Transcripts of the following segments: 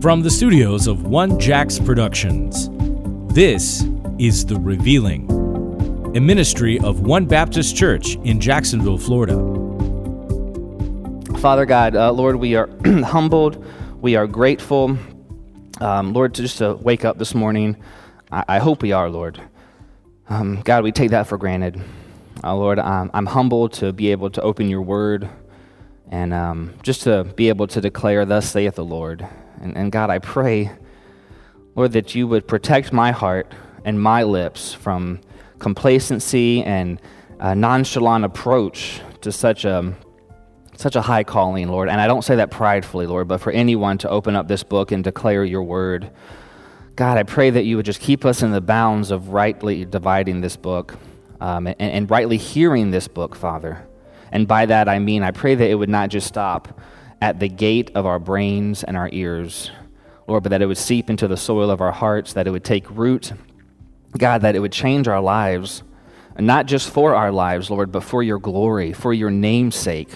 From the studios of One Jacks Productions, this is The Revealing, a ministry of One Baptist Church in Jacksonville, Florida. Father God, uh, Lord, we are humbled, we are grateful. Um, Lord, just to wake up this morning, I, I hope we are, Lord. Um, God, we take that for granted. Uh, Lord, I'm, I'm humbled to be able to open your word and um, just to be able to declare, Thus saith the Lord. And, and God, I pray, Lord, that you would protect my heart and my lips from complacency and a nonchalant approach to such a such a high calling, Lord. And I don't say that pridefully, Lord, but for anyone to open up this book and declare your word. God, I pray that you would just keep us in the bounds of rightly dividing this book um, and, and rightly hearing this book, Father. And by that I mean, I pray that it would not just stop at the gate of our brains and our ears, Lord, but that it would seep into the soil of our hearts, that it would take root, God, that it would change our lives, not just for our lives, Lord, but for your glory, for your name's sake.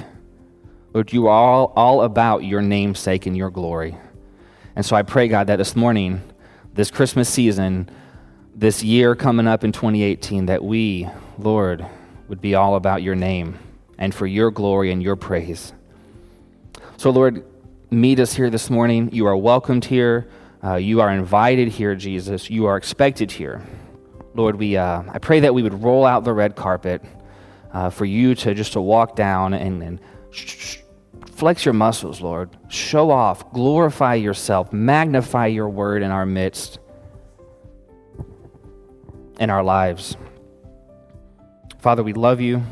Lord, you are all, all about your name's sake and your glory. And so I pray, God, that this morning, this Christmas season, this year coming up in 2018, that we, Lord, would be all about your name and for your glory and your praise. So, Lord, meet us here this morning. You are welcomed here. Uh, you are invited here, Jesus. You are expected here. Lord, we, uh, I pray that we would roll out the red carpet uh, for you to just to walk down and, and sh- sh- flex your muscles, Lord. Show off, glorify yourself, magnify your word in our midst, in our lives. Father, we love you.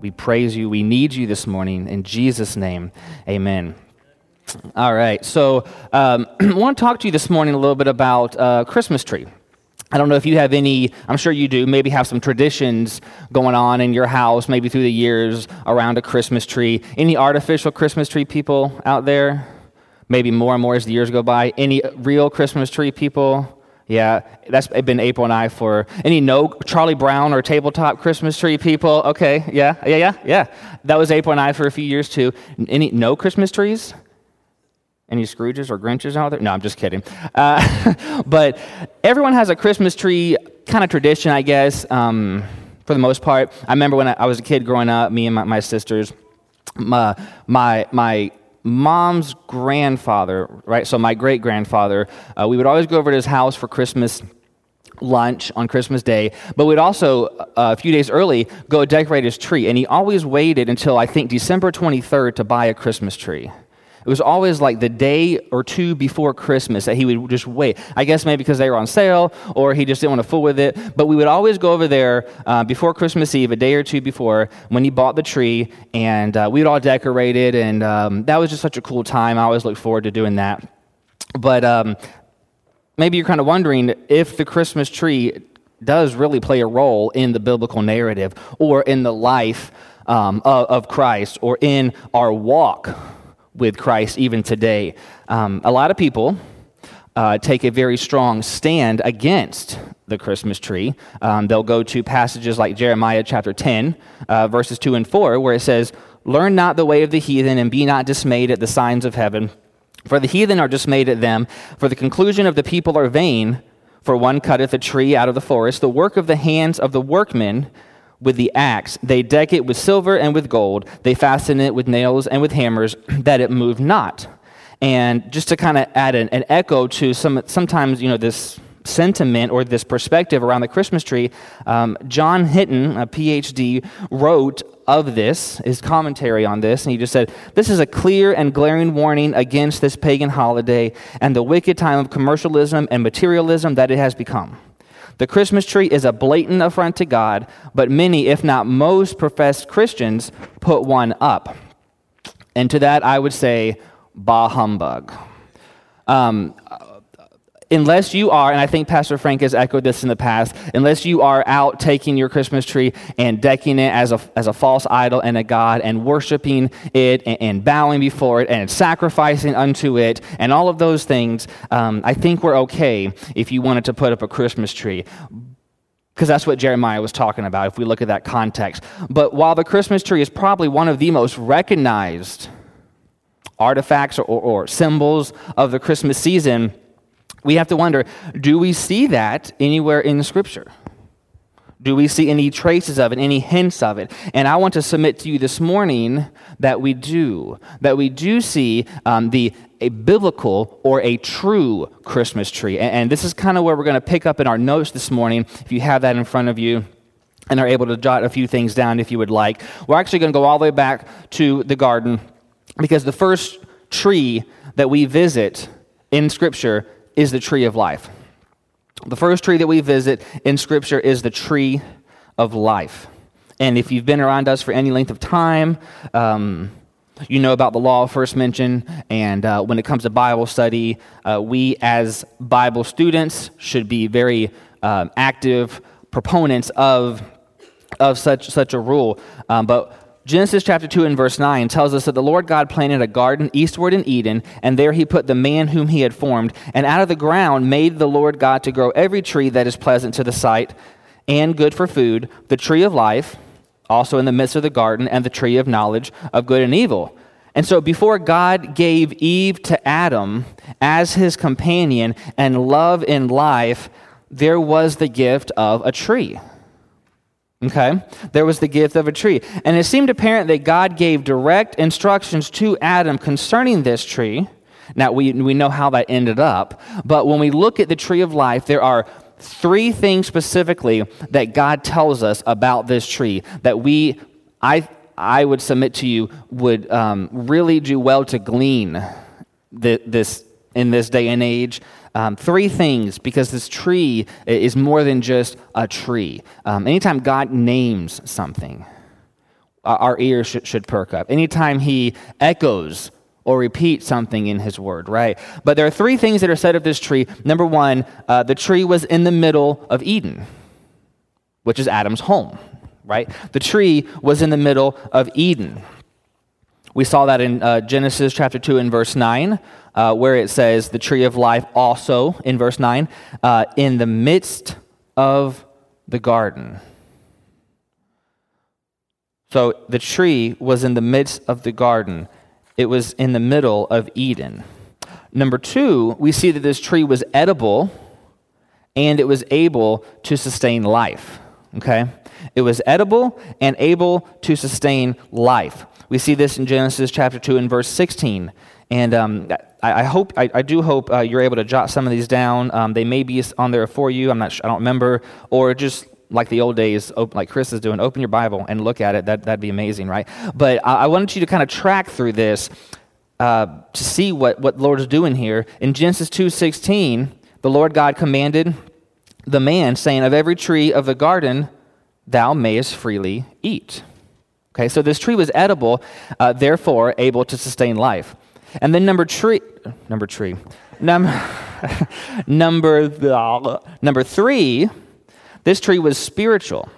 We praise you. We need you this morning. In Jesus' name, amen. All right. So um, I want to talk to you this morning a little bit about uh, Christmas tree. I don't know if you have any, I'm sure you do, maybe have some traditions going on in your house, maybe through the years around a Christmas tree. Any artificial Christmas tree people out there? Maybe more and more as the years go by. Any real Christmas tree people? Yeah, that's been April and I for any no Charlie Brown or tabletop Christmas tree people. Okay, yeah, yeah, yeah, yeah. That was April and I for a few years too. Any no Christmas trees? Any Scrooges or Grinches out there? No, I'm just kidding. Uh, but everyone has a Christmas tree kind of tradition, I guess, um, for the most part. I remember when I, I was a kid growing up, me and my, my sisters, my, my, my mom's grandfather, right? So my great grandfather, uh, we would always go over to his house for Christmas lunch on Christmas Day, but we'd also, uh, a few days early, go decorate his tree. And he always waited until I think December 23rd to buy a Christmas tree. It was always like the day or two before Christmas that he would just wait. I guess maybe because they were on sale or he just didn't want to fool with it. But we would always go over there uh, before Christmas Eve, a day or two before, when he bought the tree, and uh, we would all decorate it. And um, that was just such a cool time. I always look forward to doing that. But um, maybe you're kind of wondering if the Christmas tree does really play a role in the biblical narrative or in the life um, of, of Christ or in our walk with Christ even today. Um, a lot of people uh, take a very strong stand against the Christmas tree. Um, they'll go to passages like Jeremiah chapter 10, uh, verses 2 and 4, where it says, Learn not the way of the heathen, and be not dismayed at the signs of heaven. For the heathen are dismayed at them, for the conclusion of the people are vain. For one cutteth a tree out of the forest, the work of the hands of the workmen with the axe. They deck it with silver and with gold. They fasten it with nails and with hammers, that it move not. And just to kind of add an, an, echo to some, sometimes, you know, this sentiment or this perspective around the Christmas tree, um, John Hinton, a PhD, wrote of this, his commentary on this, and he just said, This is a clear and glaring warning against this pagan holiday and the wicked time of commercialism and materialism that it has become. The Christmas tree is a blatant affront to God, but many, if not most, professed Christians put one up. And to that, I would say, bah humbug. Um, unless you are, and I think Pastor Frank has echoed this in the past, unless you are out taking your Christmas tree and decking it as a, as a false idol and a God and worshiping it and, and bowing before it and sacrificing unto it and all of those things, um, I think we're okay if you wanted to put up a Christmas tree because that's what Jeremiah was talking about if we look at that context. But while the Christmas tree is probably one of the most recognized artifacts or, or, or symbols of the Christmas season, we have to wonder do we see that anywhere in Scripture? Do we see any traces of it, any hints of it? And I want to submit to you this morning that we do. That we do see um, the a biblical or a true Christmas tree. And, and this is kind of where we're going to pick up in our notes this morning, if you have that in front of you and are able to jot a few things down if you would like. We're actually going to go all the way back to the garden because the first tree that we visit in Scripture is the tree of life. The first tree that we visit in Scripture is the tree of life. And if you've been around us for any length of time, um, you know about the law first mentioned. And uh, when it comes to Bible study, uh, we as Bible students should be very um, active proponents of, of such, such a rule. Um, but Genesis chapter 2 and verse 9 tells us that the Lord God planted a garden eastward in Eden, and there he put the man whom he had formed. And out of the ground made the Lord God to grow every tree that is pleasant to the sight and good for food, the tree of life, also in the midst of the garden, and the tree of knowledge of good and evil. And so, before God gave Eve to Adam as his companion and love in life, there was the gift of a tree. Okay? There was the gift of a tree. And it seemed apparent that God gave direct instructions to Adam concerning this tree. Now, we, we know how that ended up. But when we look at the tree of life, there are three things specifically that God tells us about this tree that we, I, I would submit to you, would um, really do well to glean the, this in this day and age um, three things, because this tree is more than just a tree. Um, anytime God names something, our ears should, should perk up. Anytime He echoes or repeats something in His Word, right? But there are three things that are said of this tree. Number one, uh, the tree was in the middle of Eden, which is Adam's home, right? The tree was in the middle of Eden. We saw that in uh, Genesis chapter 2 and verse 9, uh, where it says, the tree of life also, in verse 9, uh, in the midst of the garden. So the tree was in the midst of the garden, it was in the middle of Eden. Number two, we see that this tree was edible and it was able to sustain life. Okay? It was edible and able to sustain life. We see this in Genesis chapter 2 and verse 16. And um, I, I, hope, I, I do hope uh, you're able to jot some of these down. Um, they may be on there for you. I'm not sure, I don't remember. Or just like the old days, like Chris is doing, open your Bible and look at it. That, that'd be amazing, right? But I, I wanted you to kind of track through this uh, to see what, what the Lord is doing here. In Genesis 2.16, the Lord God commanded the man, saying, Of every tree of the garden thou mayest freely eat. Okay, so this tree was edible, uh, therefore able to sustain life. And then number tree, number tree, number number the, number three, this tree was spiritual,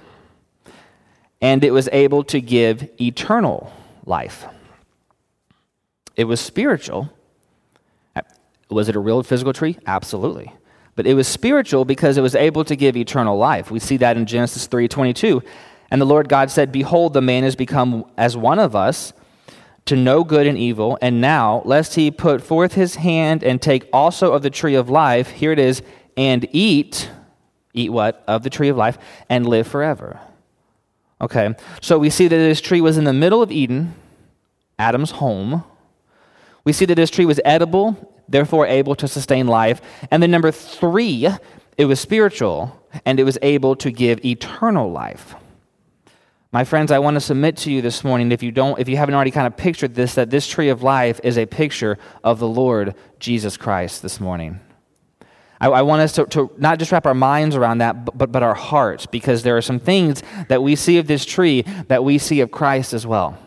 and it was able to give eternal life. It was spiritual. Was it a real physical tree? Absolutely. But it was spiritual because it was able to give eternal life. We see that in Genesis 3:22. And the Lord God said, Behold, the man is become as one of us to know good and evil. And now, lest he put forth his hand and take also of the tree of life, here it is, and eat, eat what? Of the tree of life, and live forever. Okay, so we see that this tree was in the middle of Eden, Adam's home. We see that this tree was edible, therefore able to sustain life. And then number three, it was spiritual, and it was able to give eternal life. My friends, I want to submit to you this morning, if you don't, if you haven't already kind of pictured this, that this tree of life is a picture of the Lord Jesus Christ this morning. I, I want us to, to, not just wrap our minds around that, but, but, but our hearts, because there are some things that we see of this tree that we see of Christ as well.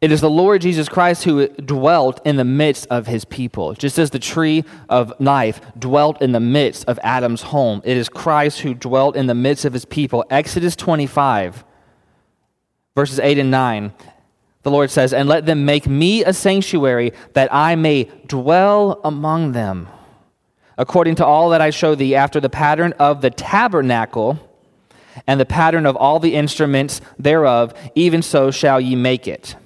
It is the Lord Jesus Christ who dwelt in the midst of his people. Just as the tree of life dwelt in the midst of Adam's home, it is Christ who dwelt in the midst of his people. Exodus 25, verses 8 and 9. The Lord says, And let them make me a sanctuary that I may dwell among them, according to all that I show thee, after the pattern of the tabernacle and the pattern of all the instruments thereof, even so shall ye make it.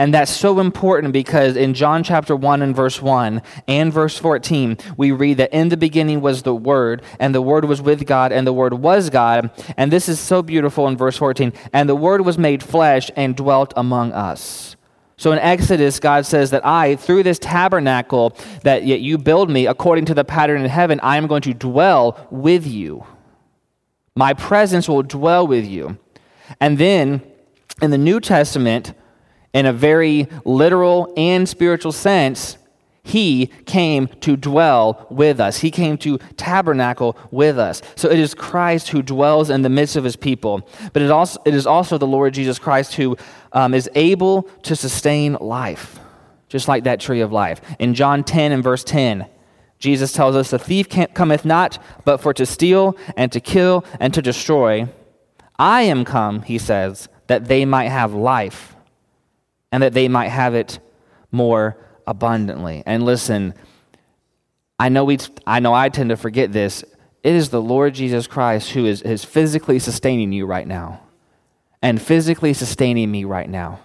And that's so important because in John chapter 1 and verse 1 and verse 14, we read that in the beginning was the Word, and the Word was with God, and the Word was God. And this is so beautiful in verse 14. And the Word was made flesh and dwelt among us. So in Exodus, God says that I, through this tabernacle that yet you build me according to the pattern in heaven, I am going to dwell with you. My presence will dwell with you. And then in the New Testament, in a very literal and spiritual sense, he came to dwell with us. He came to tabernacle with us. So it is Christ who dwells in the midst of his people. But it, also, it is also the Lord Jesus Christ who um, is able to sustain life, just like that tree of life. In John 10 and verse 10, Jesus tells us, The thief cometh not but for to steal and to kill and to destroy. I am come, he says, that they might have life and that they might have it more abundantly. And listen, I know, we, I know I tend to forget this. It is the Lord Jesus Christ who is, is physically sustaining you right now and physically sustaining me right now.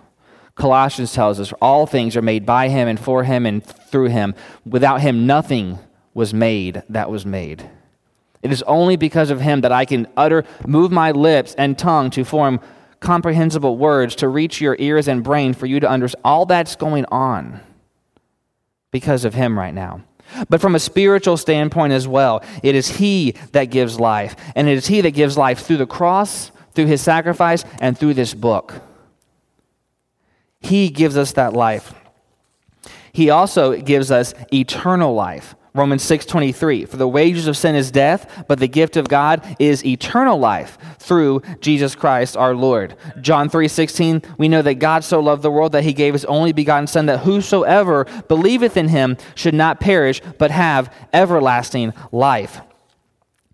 Colossians tells us all things are made by him and for him and through him. Without him, nothing was made that was made. It is only because of him that I can utter, move my lips and tongue to form comprehensible words to reach your ears and brain for you to understand all that's going on because of him right now. But from a spiritual standpoint as well, it is he that gives life. And it is he that gives life through the cross, through his sacrifice, and through this book. He gives us that life. He also gives us eternal life. Romans 6:23 For the wages of sin is death, but the gift of God is eternal life through Jesus Christ our Lord. John 3:16 We know that God so loved the world that he gave his only begotten son that whosoever believeth in him should not perish but have everlasting life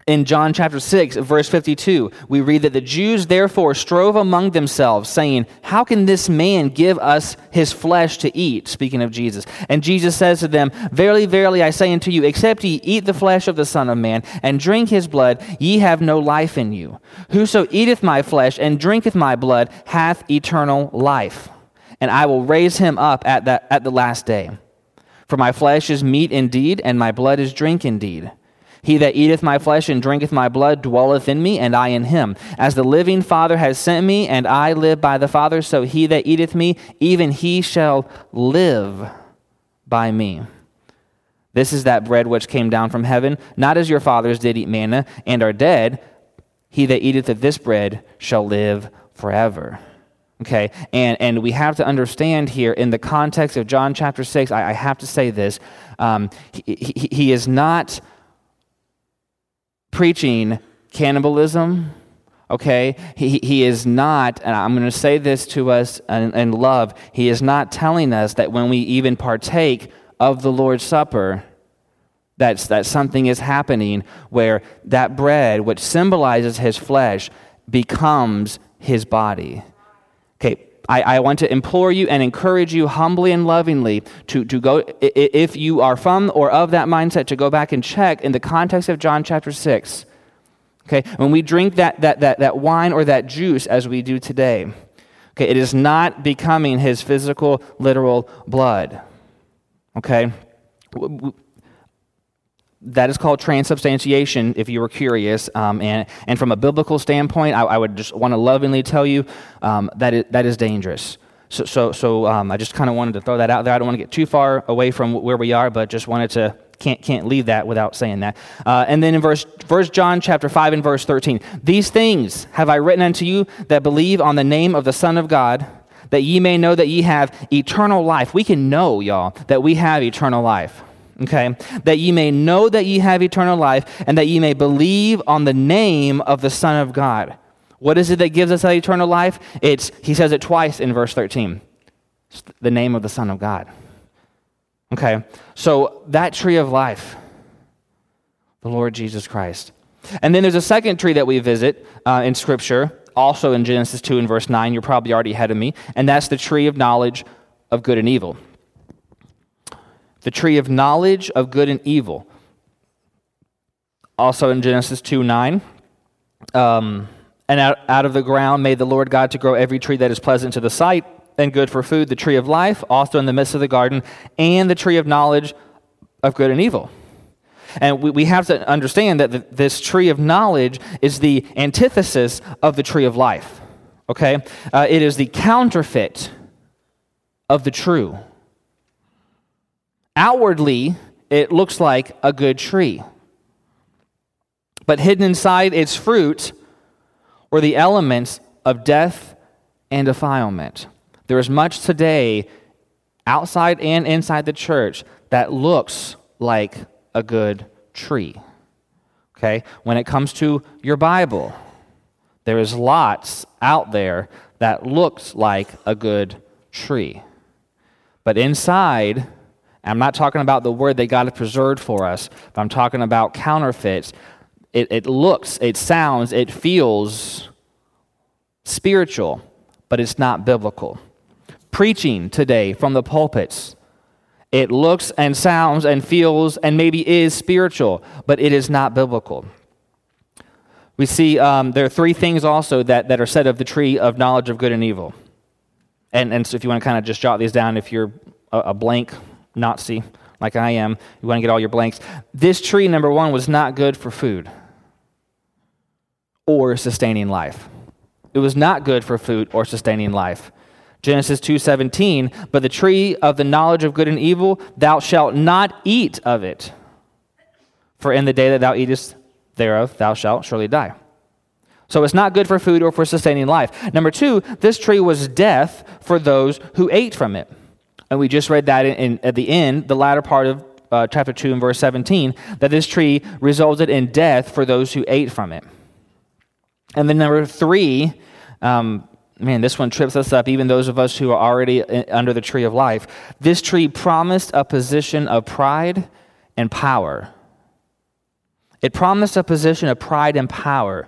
in John chapter 6, verse 52, we read that the Jews therefore strove among themselves, saying, How can this man give us his flesh to eat? Speaking of Jesus. And Jesus says to them, Verily, verily, I say unto you, except ye eat the flesh of the Son of Man and drink his blood, ye have no life in you. Whoso eateth my flesh and drinketh my blood hath eternal life, and I will raise him up at, that, at the last day. For my flesh is meat indeed, and my blood is drink indeed. He that eateth my flesh and drinketh my blood dwelleth in me, and I in him. As the living Father has sent me, and I live by the Father, so he that eateth me, even he shall live by me. This is that bread which came down from heaven, not as your fathers did eat manna and are dead. He that eateth of this bread shall live forever. Okay, and, and we have to understand here in the context of John chapter 6, I, I have to say this. Um, he, he, he is not preaching cannibalism. Okay? He, he is not, and I'm going to say this to us in, in love, he is not telling us that when we even partake of the Lord's Supper, that's, that something is happening where that bread, which symbolizes his flesh, becomes his body. Okay, I, I, want to implore you and encourage you humbly and lovingly to, to go, if you are from or of that mindset, to go back and check in the context of John chapter 6. Okay, when we drink that, that, that, that wine or that juice as we do today, okay, it is not becoming his physical, literal blood. Okay? That is called transubstantiation, if you were curious. Um, and, and from a biblical standpoint, I, I would just want to lovingly tell you um, that, it, that is dangerous. So, so, so um, I just kind of wanted to throw that out there. I don't want to get too far away from where we are, but just wanted to can't, can't leave that without saying that. Uh, and then in verse, verse John chapter 5 and verse 13, these things have I written unto you that believe on the name of the Son of God, that ye may know that ye have eternal life. We can know, y'all, that we have eternal life okay? That ye may know that ye have eternal life, and that ye may believe on the name of the Son of God. What is it that gives us that eternal life? It's, he says it twice in verse 13. It's the name of the Son of God. Okay? So that tree of life, the Lord Jesus Christ. And then there's a second tree that we visit uh, in Scripture, also in Genesis 2 and verse 9. You're probably already ahead of me. And that's the tree of knowledge of good and evil the tree of knowledge of good and evil. Also in Genesis 2 9. Um, and out, out of the ground made the Lord God to grow every tree that is pleasant to the sight and good for food, the tree of life, also in the midst of the garden, and the tree of knowledge of good and evil. And we, we have to understand that the, this tree of knowledge is the antithesis of the tree of life. Okay? Uh, it is the counterfeit of the true. Outwardly, it looks like a good tree. But hidden inside its fruit were the elements of death and defilement. There is much today, outside and inside the church, that looks like a good tree. Okay? When it comes to your Bible, there is lots out there that looks like a good tree. But inside, I'm not talking about the word that God has preserved for us, but I'm talking about counterfeits. It, it looks, it sounds, it feels spiritual, but it's not biblical. Preaching today from the pulpits, it looks and sounds and feels and maybe is spiritual, but it is not biblical. We see um, there are three things also that, that are said of the tree of knowledge of good and evil. And, and so if you want to kind of just jot these down, if you're a, a blank Nazi like I am, you want to get all your blanks. This tree, number one, was not good for food or sustaining life. It was not good for food or sustaining life. Genesis 2:17, but the tree of the knowledge of good and evil, thou shalt not eat of it. For in the day that thou eatest thereof, thou shalt surely die. So it's not good for food or for sustaining life. Number two, this tree was death for those who ate from it. And we just read that in, in at the end, the latter part of uh, chapter 2 and verse 17, that this tree resulted in death for those who ate from it. And then number three, um, man, this one trips us up, even those of us who are already under the tree of life. This tree promised a position of pride and power. It promised a position of pride and power.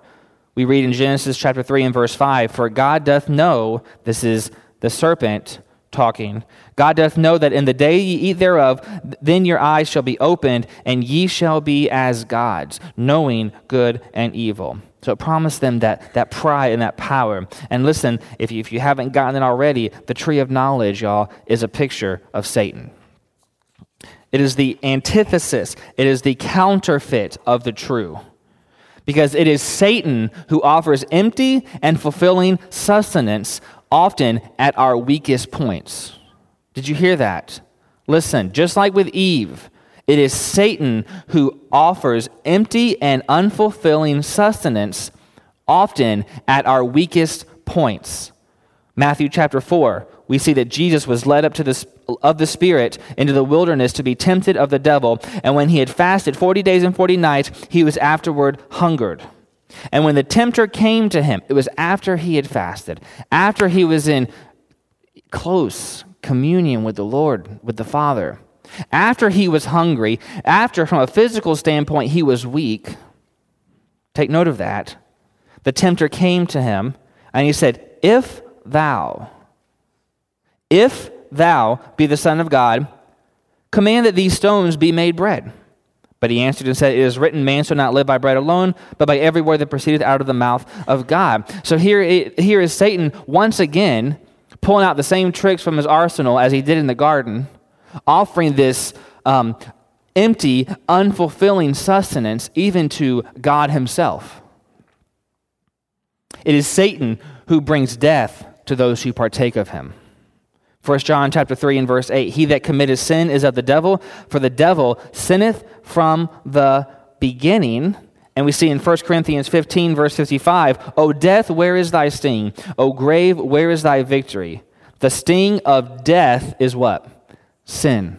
We read in Genesis chapter 3 and verse 5 For God doth know, this is the serpent talking, God doth know that in the day ye eat thereof, then your eyes shall be opened, and ye shall be as gods, knowing good and evil. So it promised them that, that pride and that power. And listen, if you, if you haven't gotten it already, the tree of knowledge, y'all, is a picture of Satan. It is the antithesis, it is the counterfeit of the true. Because it is Satan who offers empty and fulfilling sustenance, often at our weakest points. Did you hear that? Listen, just like with Eve, it is Satan who offers empty and unfulfilling sustenance, often at our weakest points. Matthew chapter 4, we see that Jesus was led up to the, of the Spirit into the wilderness to be tempted of the devil. And when he had fasted 40 days and 40 nights, he was afterward hungered. And when the tempter came to him, it was after he had fasted, after he was in close communion with the Lord, with the Father. After he was hungry, after from a physical standpoint he was weak, take note of that. The tempter came to him and he said, If thou, if thou be the Son of God, command that these stones be made bread. But he answered and said, It is written, Man shall not live by bread alone, but by every word that proceedeth out of the mouth of God. So here, here is Satan once again pulling out the same tricks from his arsenal as he did in the garden, offering this um, empty, unfulfilling sustenance even to God himself. It is Satan who brings death to those who partake of him. 1 John chapter 3 and verse 8 He that committeth sin is of the devil, for the devil sinneth from the beginning. And we see in 1 Corinthians 15, verse 55, O death, where is thy sting? O grave, where is thy victory? The sting of death is what? Sin.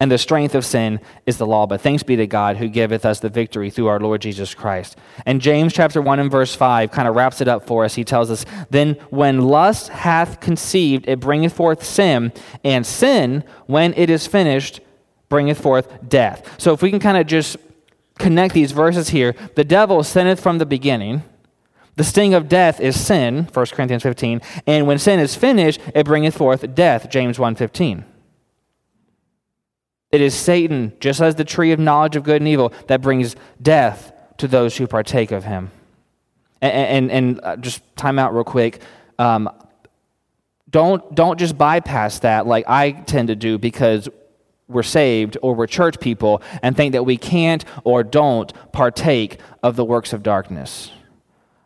And the strength of sin is the law. But thanks be to God who giveth us the victory through our Lord Jesus Christ. And James chapter 1 and verse 5 kind of wraps it up for us. He tells us, Then when lust hath conceived, it bringeth forth sin, and sin, when it is finished, bringeth forth death. So if we can kind of just connect these verses here, the devil sinneth from the beginning. The sting of death is sin, 1 Corinthians 15, and when sin is finished, it bringeth forth death, James 1:15. It is Satan, just as the tree of knowledge of good and evil, that brings death to those who partake of him. And, and, and uh, just time out real quick. Um, don't, don't just bypass that like I tend to do because we're saved or we're church people and think that we can't or don't partake of the works of darkness.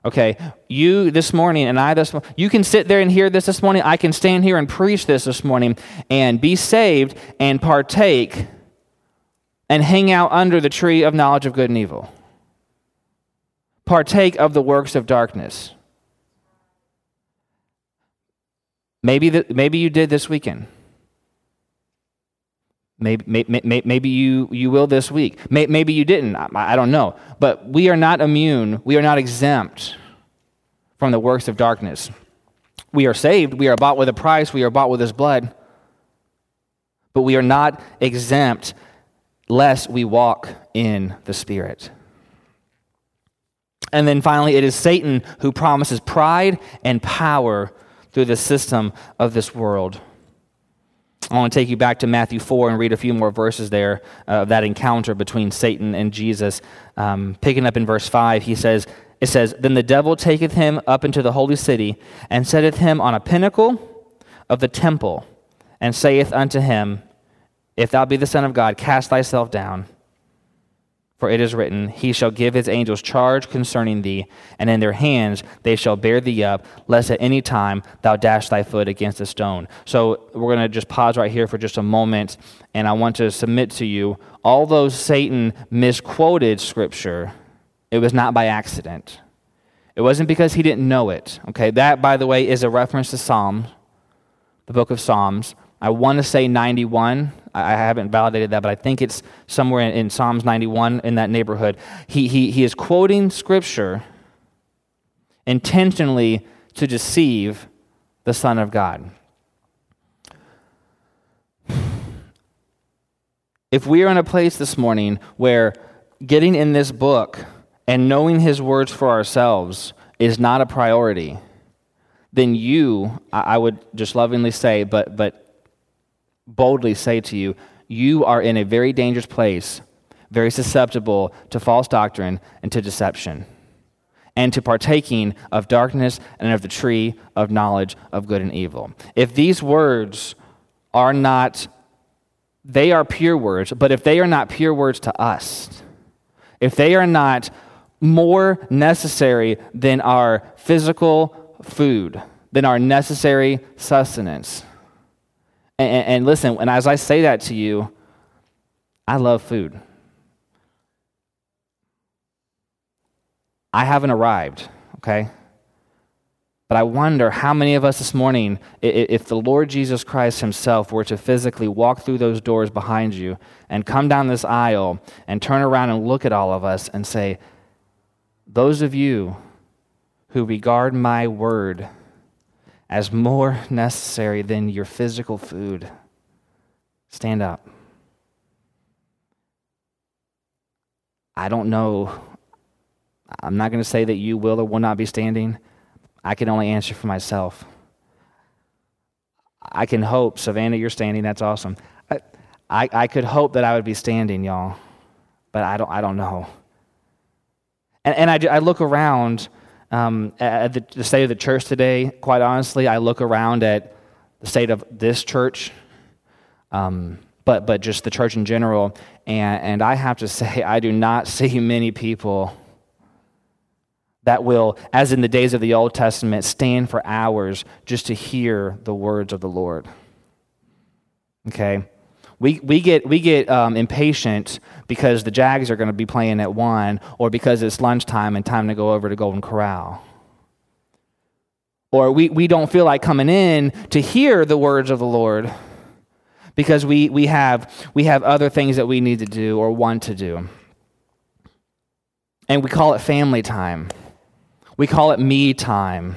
Okay, you this morning and I this morning, you can sit there and hear this this morning. I can stand here and preach this this morning and be saved and partake and hang out under the tree of knowledge of good and evil. Partake of the works of darkness. Maybe, the, maybe you did this weekend. Maybe, maybe, maybe you, you will this week. Maybe you didn't. I don't know. But we are not immune. We are not exempt from the works of darkness. We are saved. We are bought with a price. We are bought with his blood. But we are not exempt lest we walk in the Spirit. And then finally, it is Satan who promises pride and power through the system of this world. I want to take you back to Matthew 4 and read a few more verses there of that encounter between Satan and Jesus. Um, picking up in verse 5, he says, It says, Then the devil taketh him up into the holy city, and setteth him on a pinnacle of the temple, and saith unto him, If thou be the Son of God, cast thyself down. For it is written, He shall give his angels charge concerning thee, and in their hands they shall bear thee up, lest at any time thou dash thy foot against a stone. So we're going to just pause right here for just a moment, and I want to submit to you although Satan misquoted Scripture, it was not by accident. It wasn't because he didn't know it. Okay, that, by the way, is a reference to Psalms, the book of Psalms. I want to say 91. I haven't validated that, but I think it's somewhere in, in Psalms 91 in that neighborhood. He, he, he is quoting scripture intentionally to deceive the Son of God. If we are in a place this morning where getting in this book and knowing his words for ourselves is not a priority, then you, I would just lovingly say, but, but boldly say to you, you are in a very dangerous place, very susceptible to false doctrine and to deception, and to partaking of darkness and of the tree of knowledge of good and evil. If these words are not, they are pure words, but if they are not pure words to us, if they are not more necessary than our physical food, than our necessary sustenance, and, and listen, and as I say that to you, I love food. I haven't arrived, okay? But I wonder how many of us this morning, if the Lord Jesus Christ Himself were to physically walk through those doors behind you and come down this aisle and turn around and look at all of us and say, Those of you who regard my word as more necessary than your physical food. Stand up. I don't know. I'm not going to say that you will or will not be standing. I can only answer for myself. I can hope, Savannah, you're standing. That's awesome. I, I, I could hope that I would be standing, y'all, but I don't, I don't know. And, and I, I look around um, at the, the state of the church today, quite honestly, I look around at the state of this church, um, but, but just the church in general, and, and I have to say, I do not see many people that will, as in the days of the Old Testament, stand for hours just to hear the words of the Lord. Okay? We, we get, we get um, impatient because the Jags are going to be playing at 1 or because it's lunchtime and time to go over to Golden Corral. Or we, we don't feel like coming in to hear the words of the Lord because we, we, have, we have other things that we need to do or want to do. And we call it family time. We call it me time.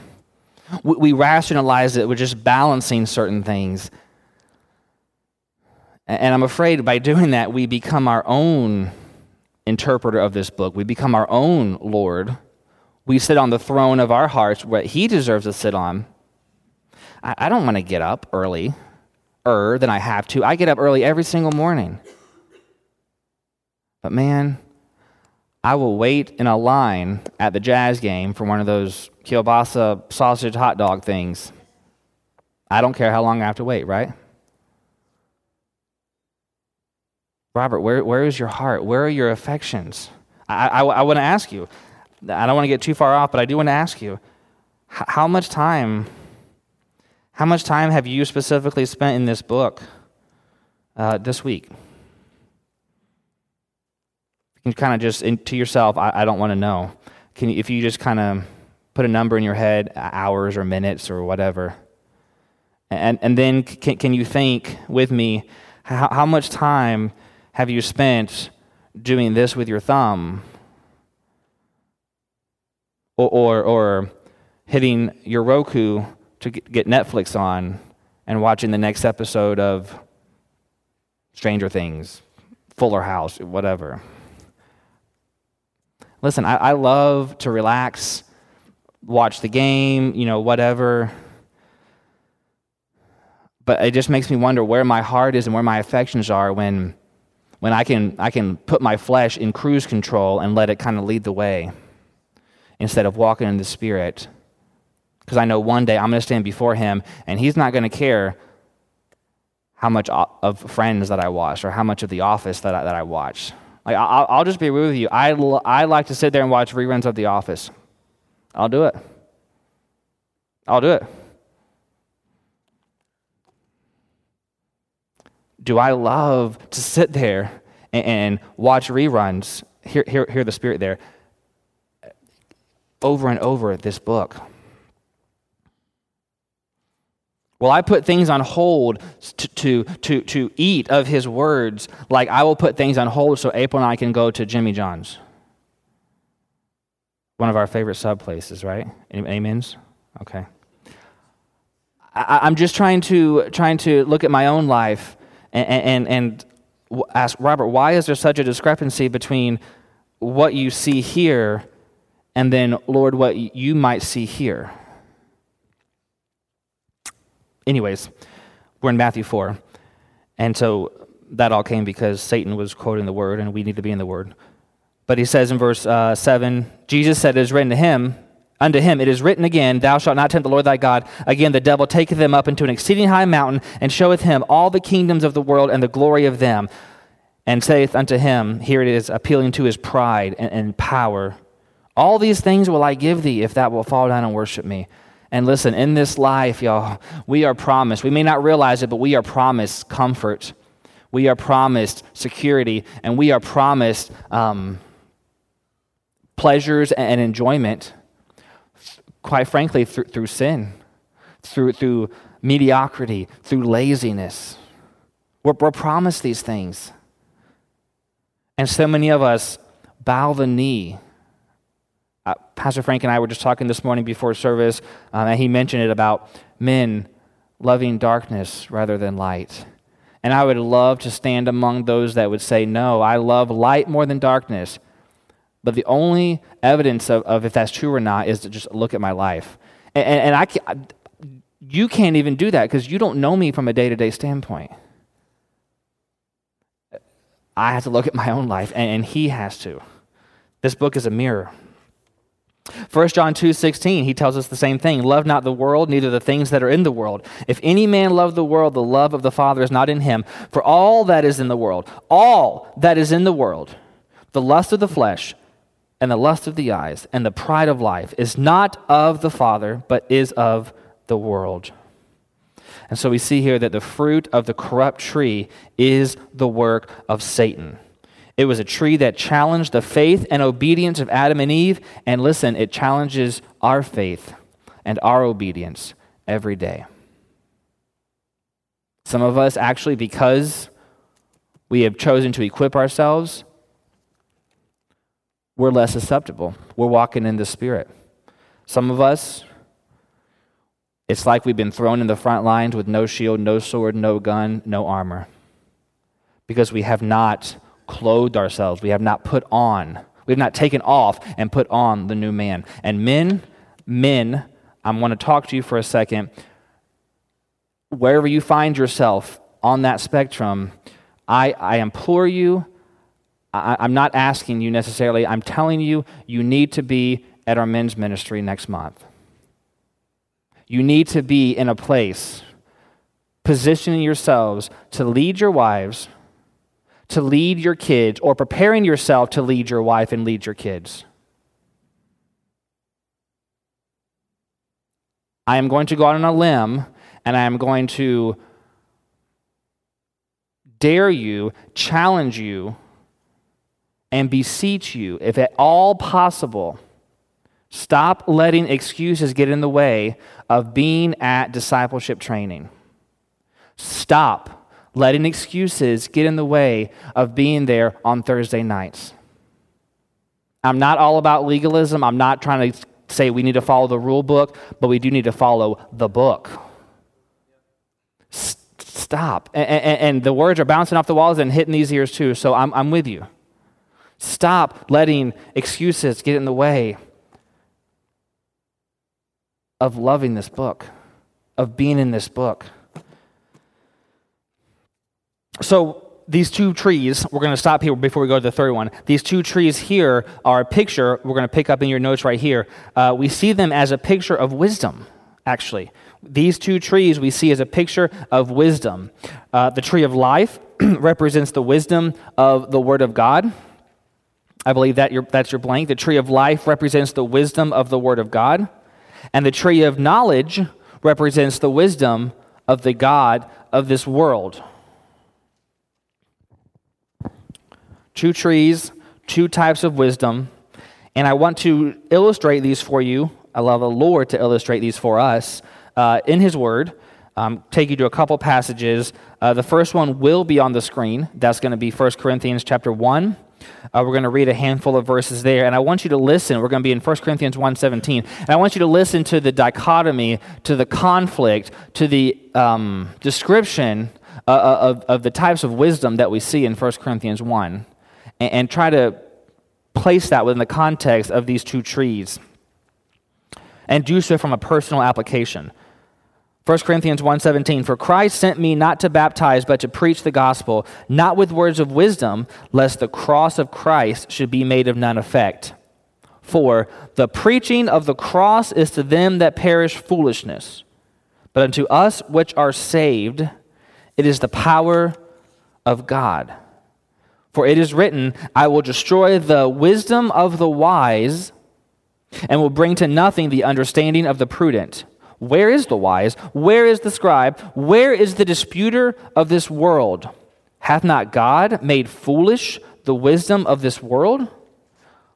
We, we rationalize it with just balancing certain things and I'm afraid by doing that, we become our own interpreter of this book. We become our own Lord. We sit on the throne of our hearts, what He deserves to sit on. I, don't want to get up early, er, than I have to. I get up early every single morning. But man, I will wait in a line at the Jags game for one of those kielbasa sausage hot dog things. I don't care how long I have to wait, right? Robert, where, where is your heart? Where are your affections? I, I, I want to ask you. I don't want to get too far off, but I do want to ask you how much time how much time have you specifically spent in this book uh, this week you can kind of just in, to yourself I, I don't want to know can if you just kind of put a number in your head hours or minutes or whatever and, and then can, can you think with me how, how much time have you spent doing this with your thumb? Or, or, or hitting your Roku to get Netflix on and watching the next episode of Stranger Things, Fuller House, whatever. Listen, I, I love to relax, watch the game, you know, whatever. But it just makes me wonder where my heart is and where my affections are when when I can, I can put my flesh in cruise control and let it kind of lead the way instead of walking in the Spirit. Because I know one day I'm going to stand before Him and He's not going to care how much of friends that I watch or how much of The Office that I, that I watch. Like, I'll, I'll just be real with you. I, I like to sit there and watch reruns of The Office. I'll do it. I'll do it. Do I love to sit there and, and watch reruns, hear, hear, hear the Spirit there, over and over this book? Will I put things on hold to, to, to, to eat of his words like I will put things on hold so April and I can go to Jimmy John's? One of our favorite sub places, right? Amens? Okay. I, am just trying to, trying to look at my own life and, and, and ask Robert, why is there such a discrepancy between what you see here and then, Lord, what you might see here? Anyways, we're in Matthew 4. And so that all came because Satan was quoting the word, and we need to be in the word. But he says in verse uh, 7 Jesus said, It is written to him, Unto him it is written again, Thou shalt not tempt the Lord thy God. Again, the devil taketh them up into an exceeding high mountain, and showeth him all the kingdoms of the world and the glory of them, and saith unto him, Here it is, appealing to his pride and, and power, All these things will I give thee, if thou wilt fall down and worship me. And listen, in this life, y'all, we are promised, we may not realize it, but we are promised comfort. We are promised security, and we are promised um, pleasures and enjoyment quite frankly, through, through sin, through, through mediocrity, through laziness. We're, we're promised these things. And so many of us bow the knee. Uh, Pastor Frank and I were just talking this morning before service, um, and he mentioned it about men loving darkness rather than light. And I would love to stand among those that would say, No, I love light more than darkness. But the only evidence of, of if that's true or not is to just look at my life. And, and, I, you can't even do that because you don't know me from a day to day standpoint. I have to look at my own life, and, and he has to. This book is a mirror. 1 John 2:16 he tells us the same thing. Love not the world, neither the things that are in the world. If any man love the world, the love of the Father is not in him. For all that is in the world, all that is in the world, the lust of the flesh, and the lust of the eyes and the pride of life is not of the Father, but is of the world. And so we see here that the fruit of the corrupt tree is the work of Satan. It was a tree that challenged the faith and obedience of Adam and Eve. And listen, it challenges our faith and our obedience every day. Some of us, actually, because we have chosen to equip ourselves we're less susceptible. We're walking in the Spirit. Some of us, it's like we've been thrown in the front lines with no shield, no sword, no gun, no armor. Because we have not clothed ourselves, we have not put on, we have not taken off and put on the new man. And men, men, I want to talk to you for a second. Wherever you find yourself on that spectrum, I, I implore you I, am not asking you necessarily, I'm telling you, you need to be at our men's ministry next month. You need to be in a place positioning yourselves to lead your wives, to lead your kids, or preparing yourself to lead your wife and lead your kids. I am going to go out on a limb and I am going to dare you, challenge you, and beseech you, if at all possible, stop letting excuses get in the way of being at discipleship training. Stop letting excuses get in the way of being there on Thursday nights. I'm not all about legalism. I'm not trying to say we need to follow the rule book, but we do need to follow the book. S- stop. And, and, and, the words are bouncing off the walls and hitting these ears too, so I'm, I'm with you. Stop letting excuses get in the way of loving this book, of being in this book. So, these two trees, we're going to stop here before we go to the third one. These two trees here are a picture, we're going to pick up in your notes right here. Uh, we see them as a picture of wisdom, actually. These two trees we see as a picture of wisdom. Uh, the tree of life represents the wisdom of the Word of God. I believe that your, that's your blank. The tree of life represents the wisdom of the Word of God. And the tree of knowledge represents the wisdom of the God of this world. two trees, two types of wisdom. And I want to illustrate these for you. I love the Lord to illustrate these for us uh, in His Word. Um, take you to a couple passages. Uh, the first one will be on the screen. That's going to be 1 Corinthians chapter 1. Uh, we're going to read a handful of verses there, and I want you to listen. We're going to be in 1 Corinthians 1.17. And I want you to listen to the dichotomy, to the conflict, to the um, description uh, uh of, of the types of wisdom that we see in 1 Corinthians 1 and, and try to place that within the context of these two trees and do so from a personal application. 1 Corinthians 1:17 For Christ sent me not to baptize but to preach the gospel not with words of wisdom lest the cross of Christ should be made of none effect. For the preaching of the cross is to them that perish foolishness but unto us which are saved it is the power of God. For it is written, I will destroy the wisdom of the wise and will bring to nothing the understanding of the prudent. Where is the wise? Where is the scribe? Where is the disputer of this world? Hath not God made foolish the wisdom of this world?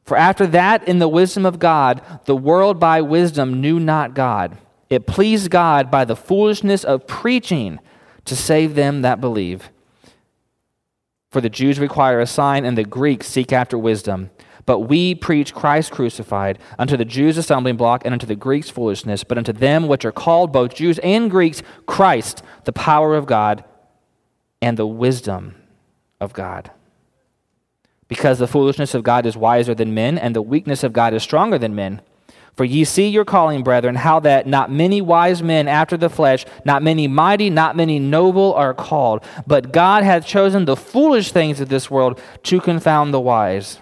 For after that, in the wisdom of God, the world by wisdom knew not God. It pleased God by the foolishness of preaching to save them that believe. For the Jews require a sign, and the Greeks seek after wisdom. But we preach Christ crucified, unto the Jews a stumbling block, and unto the Greeks foolishness, but unto them which are called, both Jews and Greeks, Christ, the power of God and the wisdom of God. Because the foolishness of God is wiser than men, and the weakness of God is stronger than men. For ye see your calling, brethren, how that not many wise men after the flesh, not many mighty, not many noble are called. But God hath chosen the foolish things of this world to confound the wise.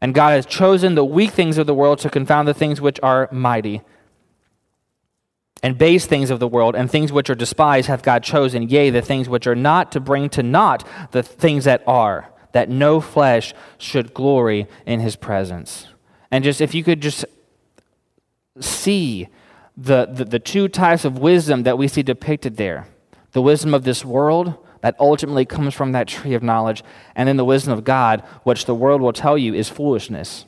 And God has chosen the weak things of the world to confound the things which are mighty. And base things of the world and things which are despised hath God chosen, yea, the things which are not, to bring to naught the things that are, that no flesh should glory in his presence. And just if you could just see the, the, the two types of wisdom that we see depicted there the wisdom of this world that ultimately comes from that tree of knowledge, and then the wisdom of God, which the world will tell you is foolishness.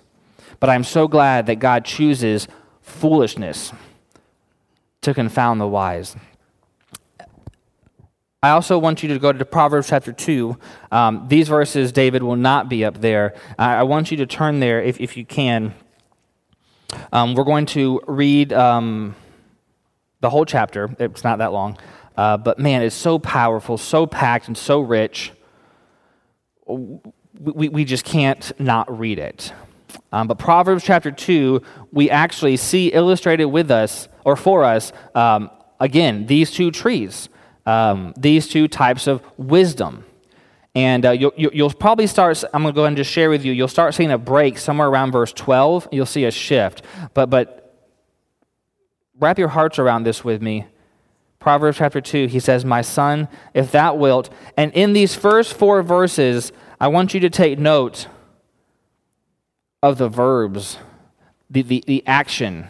But I'm so glad that God chooses foolishness to confound the wise. I also want you to go to Proverbs chapter 2. Um, these verses, David, will not be up there. I, I want you to turn there if, if you can. Um, we're going to read um, the whole chapter. It's not that long. Uh, but man, it's so powerful, so packed, and so rich. We, we just can't not read it. Um, but Proverbs chapter 2, we actually see illustrated with us, or for us, um, again, these two trees, um, these two types of wisdom. And uh, you'll, you'll probably start, I'm going to go ahead and just share with you, you'll start seeing a break somewhere around verse 12. You'll see a shift. But, but wrap your hearts around this with me. Proverbs chapter 2, he says, My son, if thou wilt. And in these first four verses, I want you to take note of the verbs, the, the, the action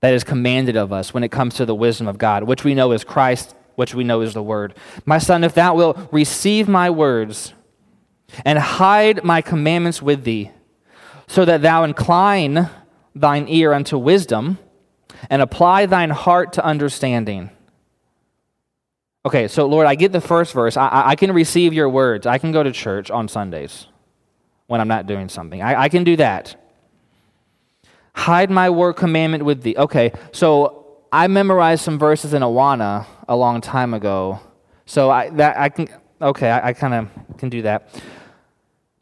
that is commanded of us when it comes to the wisdom of God, which we know is Christ, which we know is the Word. My son, if thou wilt receive my words and hide my commandments with thee, so that thou incline thine ear unto wisdom and apply thine heart to understanding. Okay, so Lord, I get the first verse. I, I can receive your words. I can go to church on Sundays when I'm not doing something. I, I can do that. Hide my word commandment with thee. Okay, so I memorized some verses in Awana a long time ago. So I, that, I can, okay, I, I kind of can do that.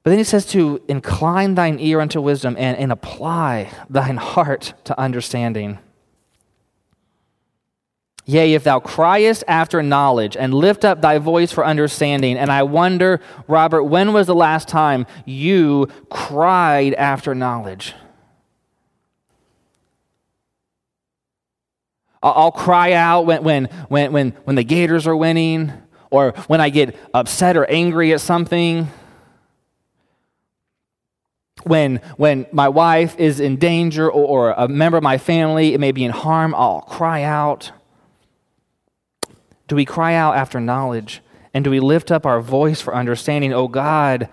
But then he says to incline thine ear unto wisdom and, and apply thine heart to understanding. Yea, if thou criest after knowledge and lift up thy voice for understanding. And I wonder, Robert, when was the last time you cried after knowledge? I'll cry out when, when, when, when, when the Gators are winning or when I get upset or angry at something. When, when my wife is in danger or, or a member of my family it may be in harm, I'll cry out. Do we cry out after knowledge? And do we lift up our voice for understanding? Oh God,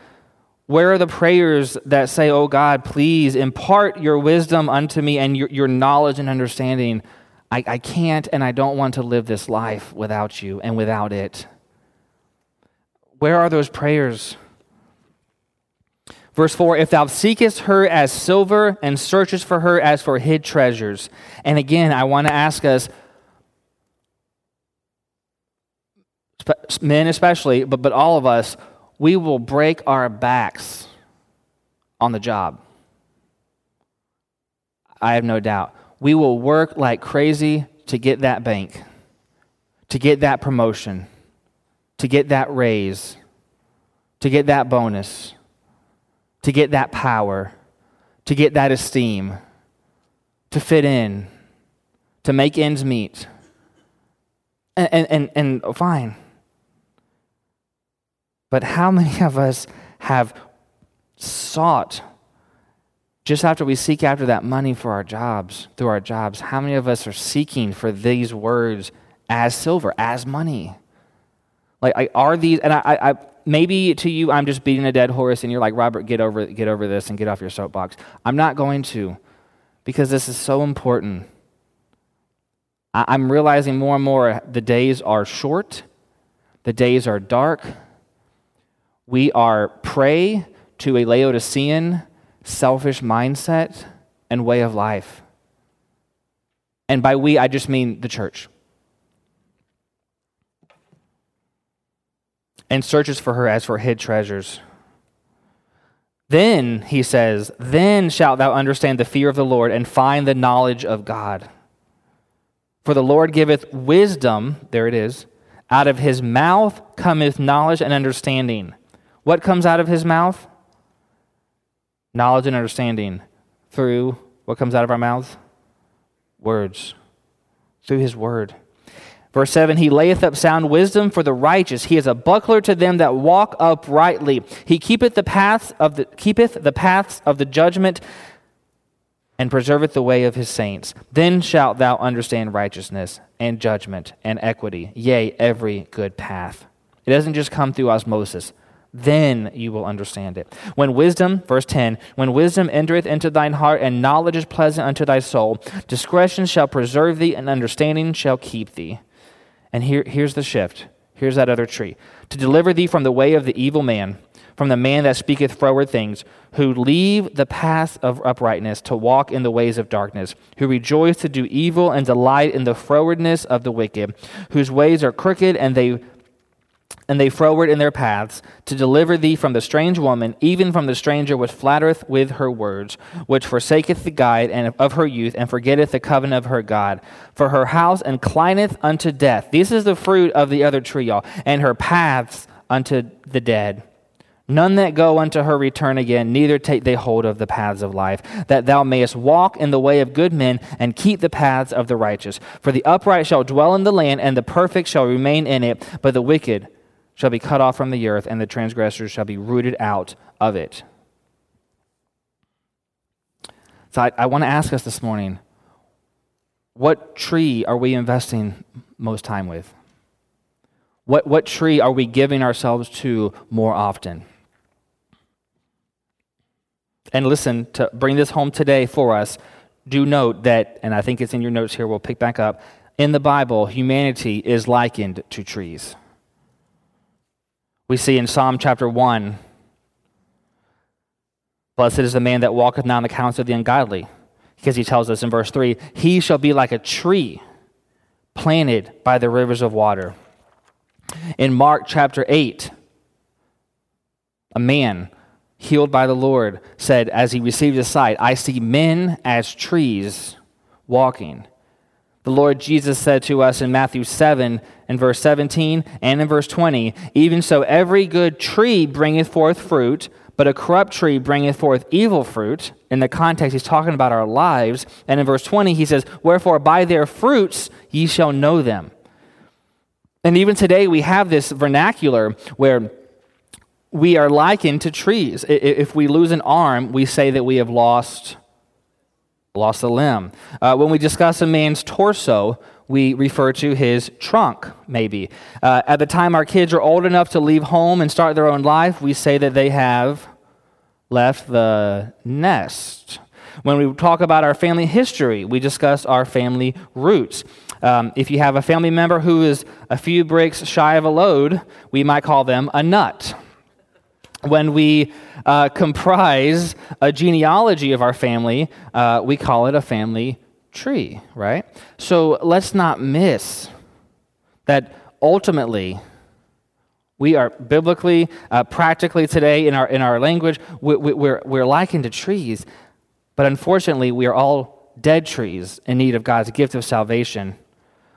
where are the prayers that say, Oh God, please impart your wisdom unto me and your, your knowledge and understanding? I, I can't and I don't want to live this life without you and without it. Where are those prayers? Verse 4 If thou seekest her as silver and searchest for her as for hid treasures. And again, I want to ask us, men especially, but, but all of us, we will break our backs on the job. I have no doubt. We will work like crazy to get that bank, to get that promotion, to get that raise, to get that bonus, to get that power, to get that esteem, to fit in, to make ends meet. And, and, and, and fine. But how many of us have sought, just after we seek after that money for our jobs, through our jobs, how many of us are seeking for these words as silver, as money? Like, are these, and I, I, maybe to you, I'm just beating a dead horse, and you're like, Robert, get over, get over this and get off your soapbox. I'm not going to, because this is so important. I, I'm realizing more and more the days are short, the days are dark we are prey to a Laodicean selfish mindset and way of life. And by we, I just mean the church. And searches for her as for hid treasures. Then, he says, then shalt thou understand the fear of the Lord and find the knowledge of God. For the Lord giveth wisdom, there it is, out of his mouth cometh knowledge and understanding. What comes out of his mouth? Knowledge and understanding. Through what comes out of our mouths? Words. Through his word. Verse 7 He layeth up sound wisdom for the righteous. He is a buckler to them that walk uprightly. He keepeth the paths of the, keepeth the paths of the judgment and preserveth the way of his saints. Then shalt thou understand righteousness and judgment and equity, yea, every good path. It doesn't just come through osmosis then you will understand it. When wisdom, verse 10, when wisdom entereth into thine heart, and knowledge is pleasant unto thy soul, discretion shall preserve thee, and understanding shall keep thee. And here, here's the shift. Here's that other tree. To deliver thee from the way of the evil man, from the man that speaketh froward things, who leave the path of uprightness to walk in the ways of darkness, who rejoice to do evil and delight in the frowardness of the wicked, whose ways are crooked and they and they froward in their paths, to deliver thee from the strange woman, even from the stranger which flattereth with her words, which forsaketh the guide and of her youth, and forgetteth the covenant of her God. For her house inclineth unto death. This is the fruit of the other tree, y'all, and her paths unto the dead. None that go unto her return again, neither take they hold of the paths of life, that thou mayest walk in the way of good men and keep the paths of the righteous. For the upright shall dwell in the land, and the perfect shall remain in it, but the wicked shall be cut off from the earth, and the transgressors shall be rooted out of it. So I, I want to ask us this morning what tree are we investing most time with? What, what tree are we giving ourselves to more often? And listen, to bring this home today for us, do note that, and I think it's in your notes here, we'll pick back up. In the Bible, humanity is likened to trees. We see in Psalm chapter 1 Blessed is the man that walketh not in the counsel of the ungodly, because he tells us in verse 3 He shall be like a tree planted by the rivers of water. In Mark chapter 8, a man healed by the Lord, said, as he received his sight, I see men as trees walking. The Lord Jesus said to us in Matthew 7 and verse 17 and in verse 20, Even so, every good tree bringeth forth fruit, but a corrupt tree bringeth forth evil fruit. In the context, he's talking about our lives. And in verse 20, he says, Wherefore by their fruits ye shall know them. And even today, we have this vernacular where we are likened to trees. If we lose an arm, we say that we have lost, lost a limb. Uh, when we discuss a man's torso, we refer to his trunk, maybe. Uh, at the time our kids are old enough to leave home and start their own life, we say that they have left the nest. When we talk about our family history, we discuss our family roots. Um, if you have a family member who is a few bricks shy of a load, we might call them a nut when we uh, comprise a genealogy of our family, uh, we call it a family tree, right? So let's not miss that ultimately we are biblically, uh, practically today in our, in our language, we, we, we're, we're likened to trees, but unfortunately, we are all dead trees in need of God's gift of salvation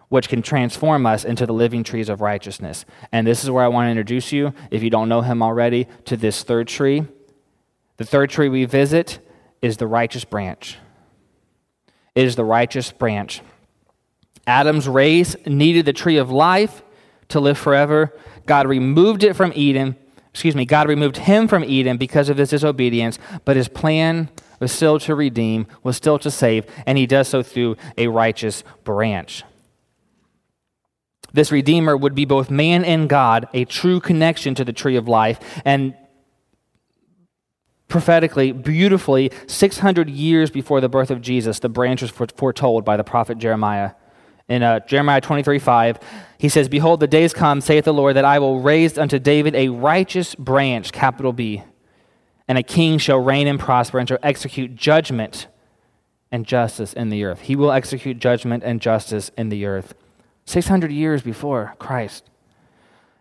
which can transform us into the living trees of righteousness. And this is where I want to introduce you, if you don't know him already, to this third tree. The third tree we visit is the righteous branch. Is the righteous branch. Adam's race needed the tree of life to live forever. God removed it from Eden. Excuse me, God removed him from Eden because of his disobedience, but his plan was still to redeem, was still to save, and he does so through a righteous branch. This Redeemer would be both man and God, a true connection to the tree of life. And prophetically, beautifully, 600 years before the birth of Jesus, the branch was foretold by the prophet Jeremiah. In uh, Jeremiah 23 5, he says, Behold, the days come, saith the Lord, that I will raise unto David a righteous branch, capital B, and a king shall reign and prosper and shall execute judgment and justice in the earth. He will execute judgment and justice in the earth. 600 years before Christ.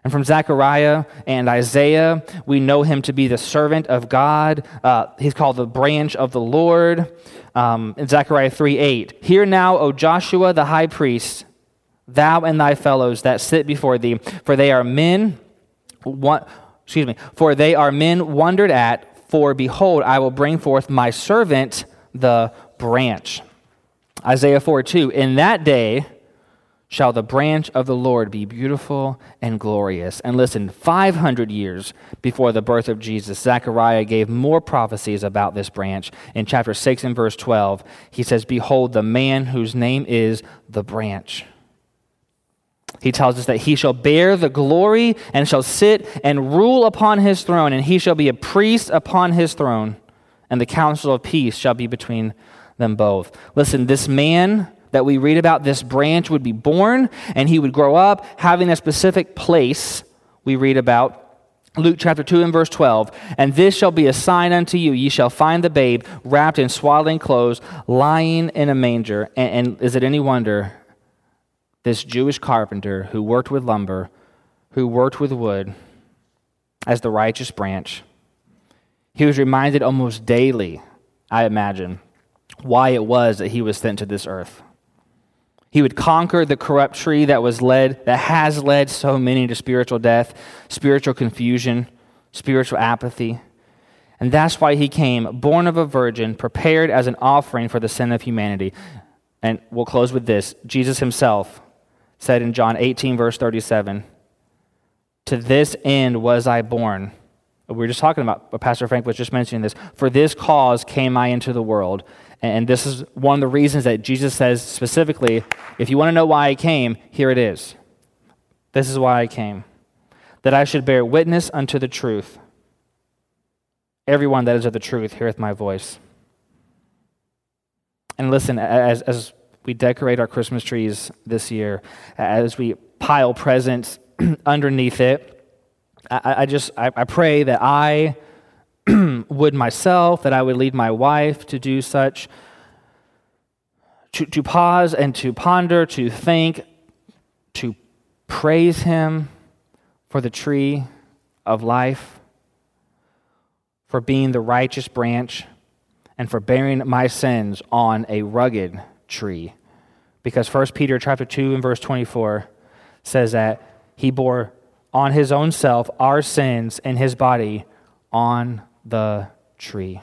And from Zechariah and Isaiah, we know him to be the servant of God. Uh, he's called the branch of the Lord. Um, in Zechariah 3 8, Hear now, O Joshua the high priest, thou and thy fellows that sit before thee, for they are men, one, excuse me, for they are men wondered at, for behold, I will bring forth my servant, the branch. Isaiah 4 2, In that day, shall the branch of the Lord be beautiful and glorious. And listen, 500 years before the birth of Jesus, Zechariah gave more prophecies about this branch. In chapter 6 and verse 12, he says, Behold, the man whose name is the branch. He tells us that he shall bear the glory and shall sit and rule upon his throne, and he shall be a priest upon his throne, and the counsel of peace shall be between them both. Listen, this man that we read about, this branch would be born and he would grow up having a specific place we read about. Luke chapter 2 and verse 12. And this shall be a sign unto you. Ye shall find the babe wrapped in swaddling clothes, lying in a manger. And, and is it any wonder this Jewish carpenter who worked with lumber, who worked with wood as the righteous branch, he was reminded almost daily, I imagine, why it was that he was sent to this earth. He would conquer the corrupt tree that was led, that has led so many to spiritual death, spiritual confusion, spiritual apathy. And that's why he came, born of a virgin, prepared as an offering for the sin of humanity. And we'll close with this Jesus himself said in John 18, verse 37, To this end was I born. We were just talking about, Pastor Frank was just mentioning this. For this cause came I into the world. And this is one of the reasons that Jesus says specifically if you want to know why I came, here it is. This is why I came that I should bear witness unto the truth. Everyone that is of the truth heareth my voice. And listen, as, as we decorate our Christmas trees this year, as we pile presents underneath it, I, I just I, I pray that I would myself, that I would lead my wife to do such, to, to pause and to ponder, to think, to praise Him for the tree of life, for being the righteous branch, and for bearing my sins on a rugged tree. Because 1 Peter chapter 2 and verse 24 says that he bore on his own self our sins in his body on the tree.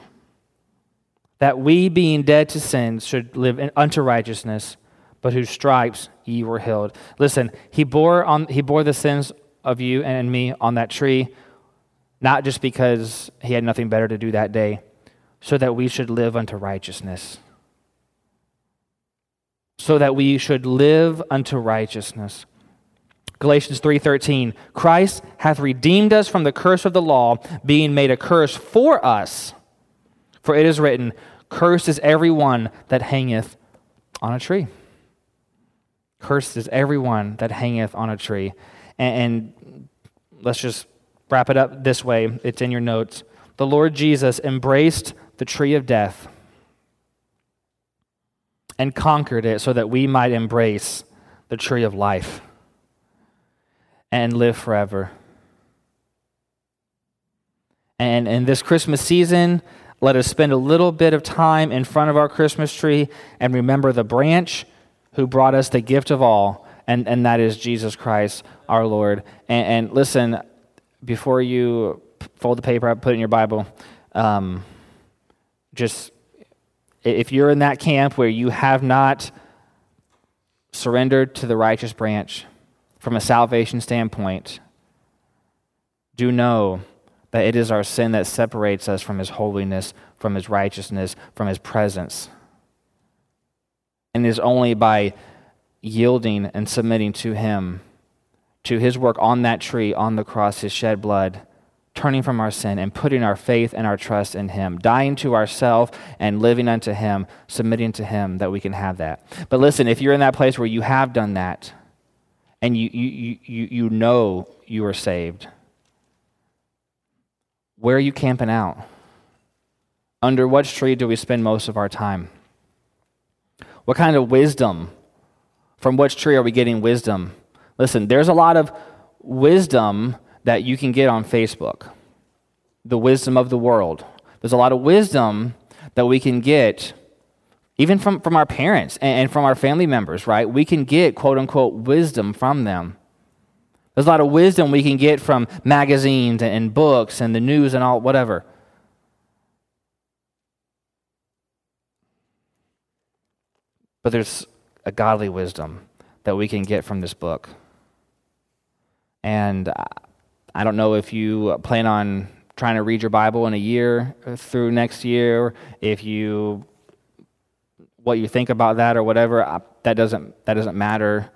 That we, being dead to sins, should live unto righteousness, but whose stripes ye were healed. Listen, he bore, on, he bore the sins of you and me on that tree, not just because he had nothing better to do that day, so that we should live unto righteousness. So that we should live unto righteousness. Galatians 3:13 Christ hath redeemed us from the curse of the law being made a curse for us. For it is written cursed is every one that hangeth on a tree. Cursed is every one that hangeth on a tree. And, and let's just wrap it up this way. It's in your notes. The Lord Jesus embraced the tree of death and conquered it so that we might embrace the tree of life and live forever. And in this Christmas season, let us spend a little bit of time in front of our Christmas tree and remember the branch who brought us the gift of all, and, and that is Jesus Christ our Lord. And, and listen, before you fold the paper up, put it in your Bible, um, just if you're in that camp where you have not surrendered to the righteous branch, from a salvation standpoint, do know that it is our sin that separates us from His holiness, from His righteousness, from His presence. And it is only by yielding and submitting to Him, to His work on that tree, on the cross, His shed blood, turning from our sin and putting our faith and our trust in Him, dying to ourselves and living unto Him, submitting to Him, that we can have that. But listen, if you're in that place where you have done that, and you, you, you, you know you are saved, where are you camping out? Under what tree do we spend most of our time? What kind of wisdom? From which tree are we getting wisdom? Listen, there's a lot of wisdom that you can get on Facebook, the wisdom of the world. There's a lot of wisdom that we can get even from, from our parents and, from our family members, right? We can get quote unquote wisdom from them. There's a lot of wisdom we can get from magazines and books and the news and all, whatever. But there's a godly wisdom that we can get from this book. And I don't know if you plan on trying to read your Bible in a year through next year, if you what you think about that or whatever, that doesn't, that doesn't matter.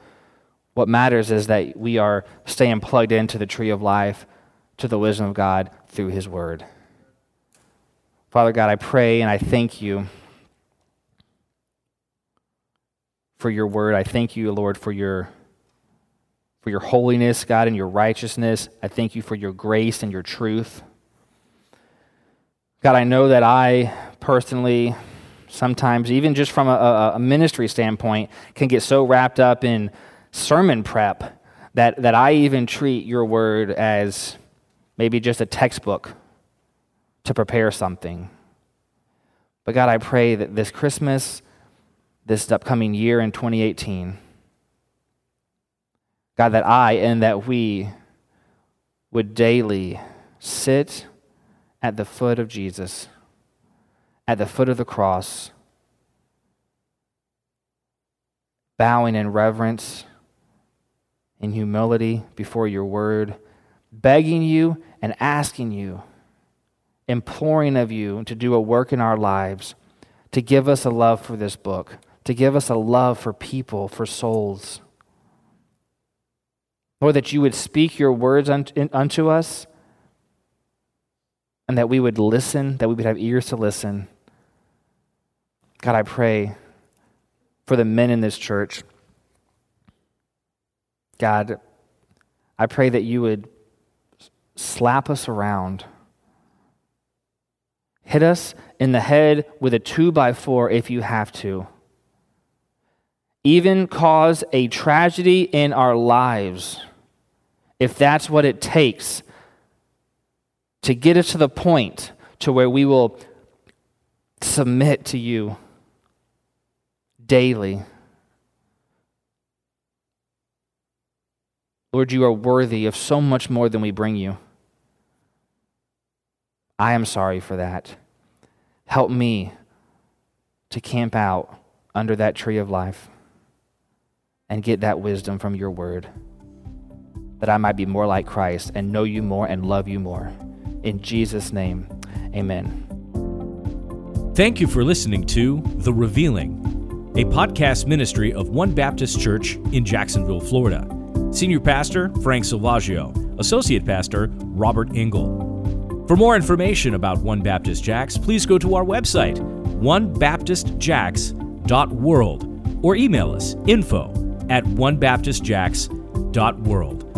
What matters is that we are staying plugged into the tree of life, to the wisdom of God through His Word. Father God, I pray and I thank you for your word. I thank you, Lord, for your for your holiness, God, and your righteousness. I thank you for your grace and your truth. God, I know that I personally sometimes, even just from a, a, ministry standpoint, can get so wrapped up in sermon prep that, that I even treat your word as maybe just a textbook to prepare something. But God, I pray that this Christmas, this upcoming year in 2018, God, that I and that we would daily sit at the foot of Jesus, at the foot of the cross, bowing in reverence, in humility before your word, begging you and asking you, imploring of you to do a work in our lives, to give us a love for this book, to give us a love for people, for souls. Lord, that you would speak your words unto us and that we would listen, that we would have ears to listen. God, I pray for the men in this church. God, I pray that you would slap us around, hit us in the head with a two by four if you have to, even cause a tragedy in our lives if that's what it takes to get us to the point to where we will submit to you daily. Lord, you are worthy of so much more than we bring you. I am sorry for that. Help me to camp out under that tree of life and get that wisdom from your word that I might be more like Christ and know you more and love you more. In Jesus' name, amen. Thank you for listening to The Revealing, a podcast ministry of One Baptist Church in Jacksonville, Florida. Senior Pastor Frank Silvaggio, Associate Pastor Robert Engel. For more information about One Baptist Jax, please go to our website, onebaptistjax.world, or email us info at onebaptistjax.world.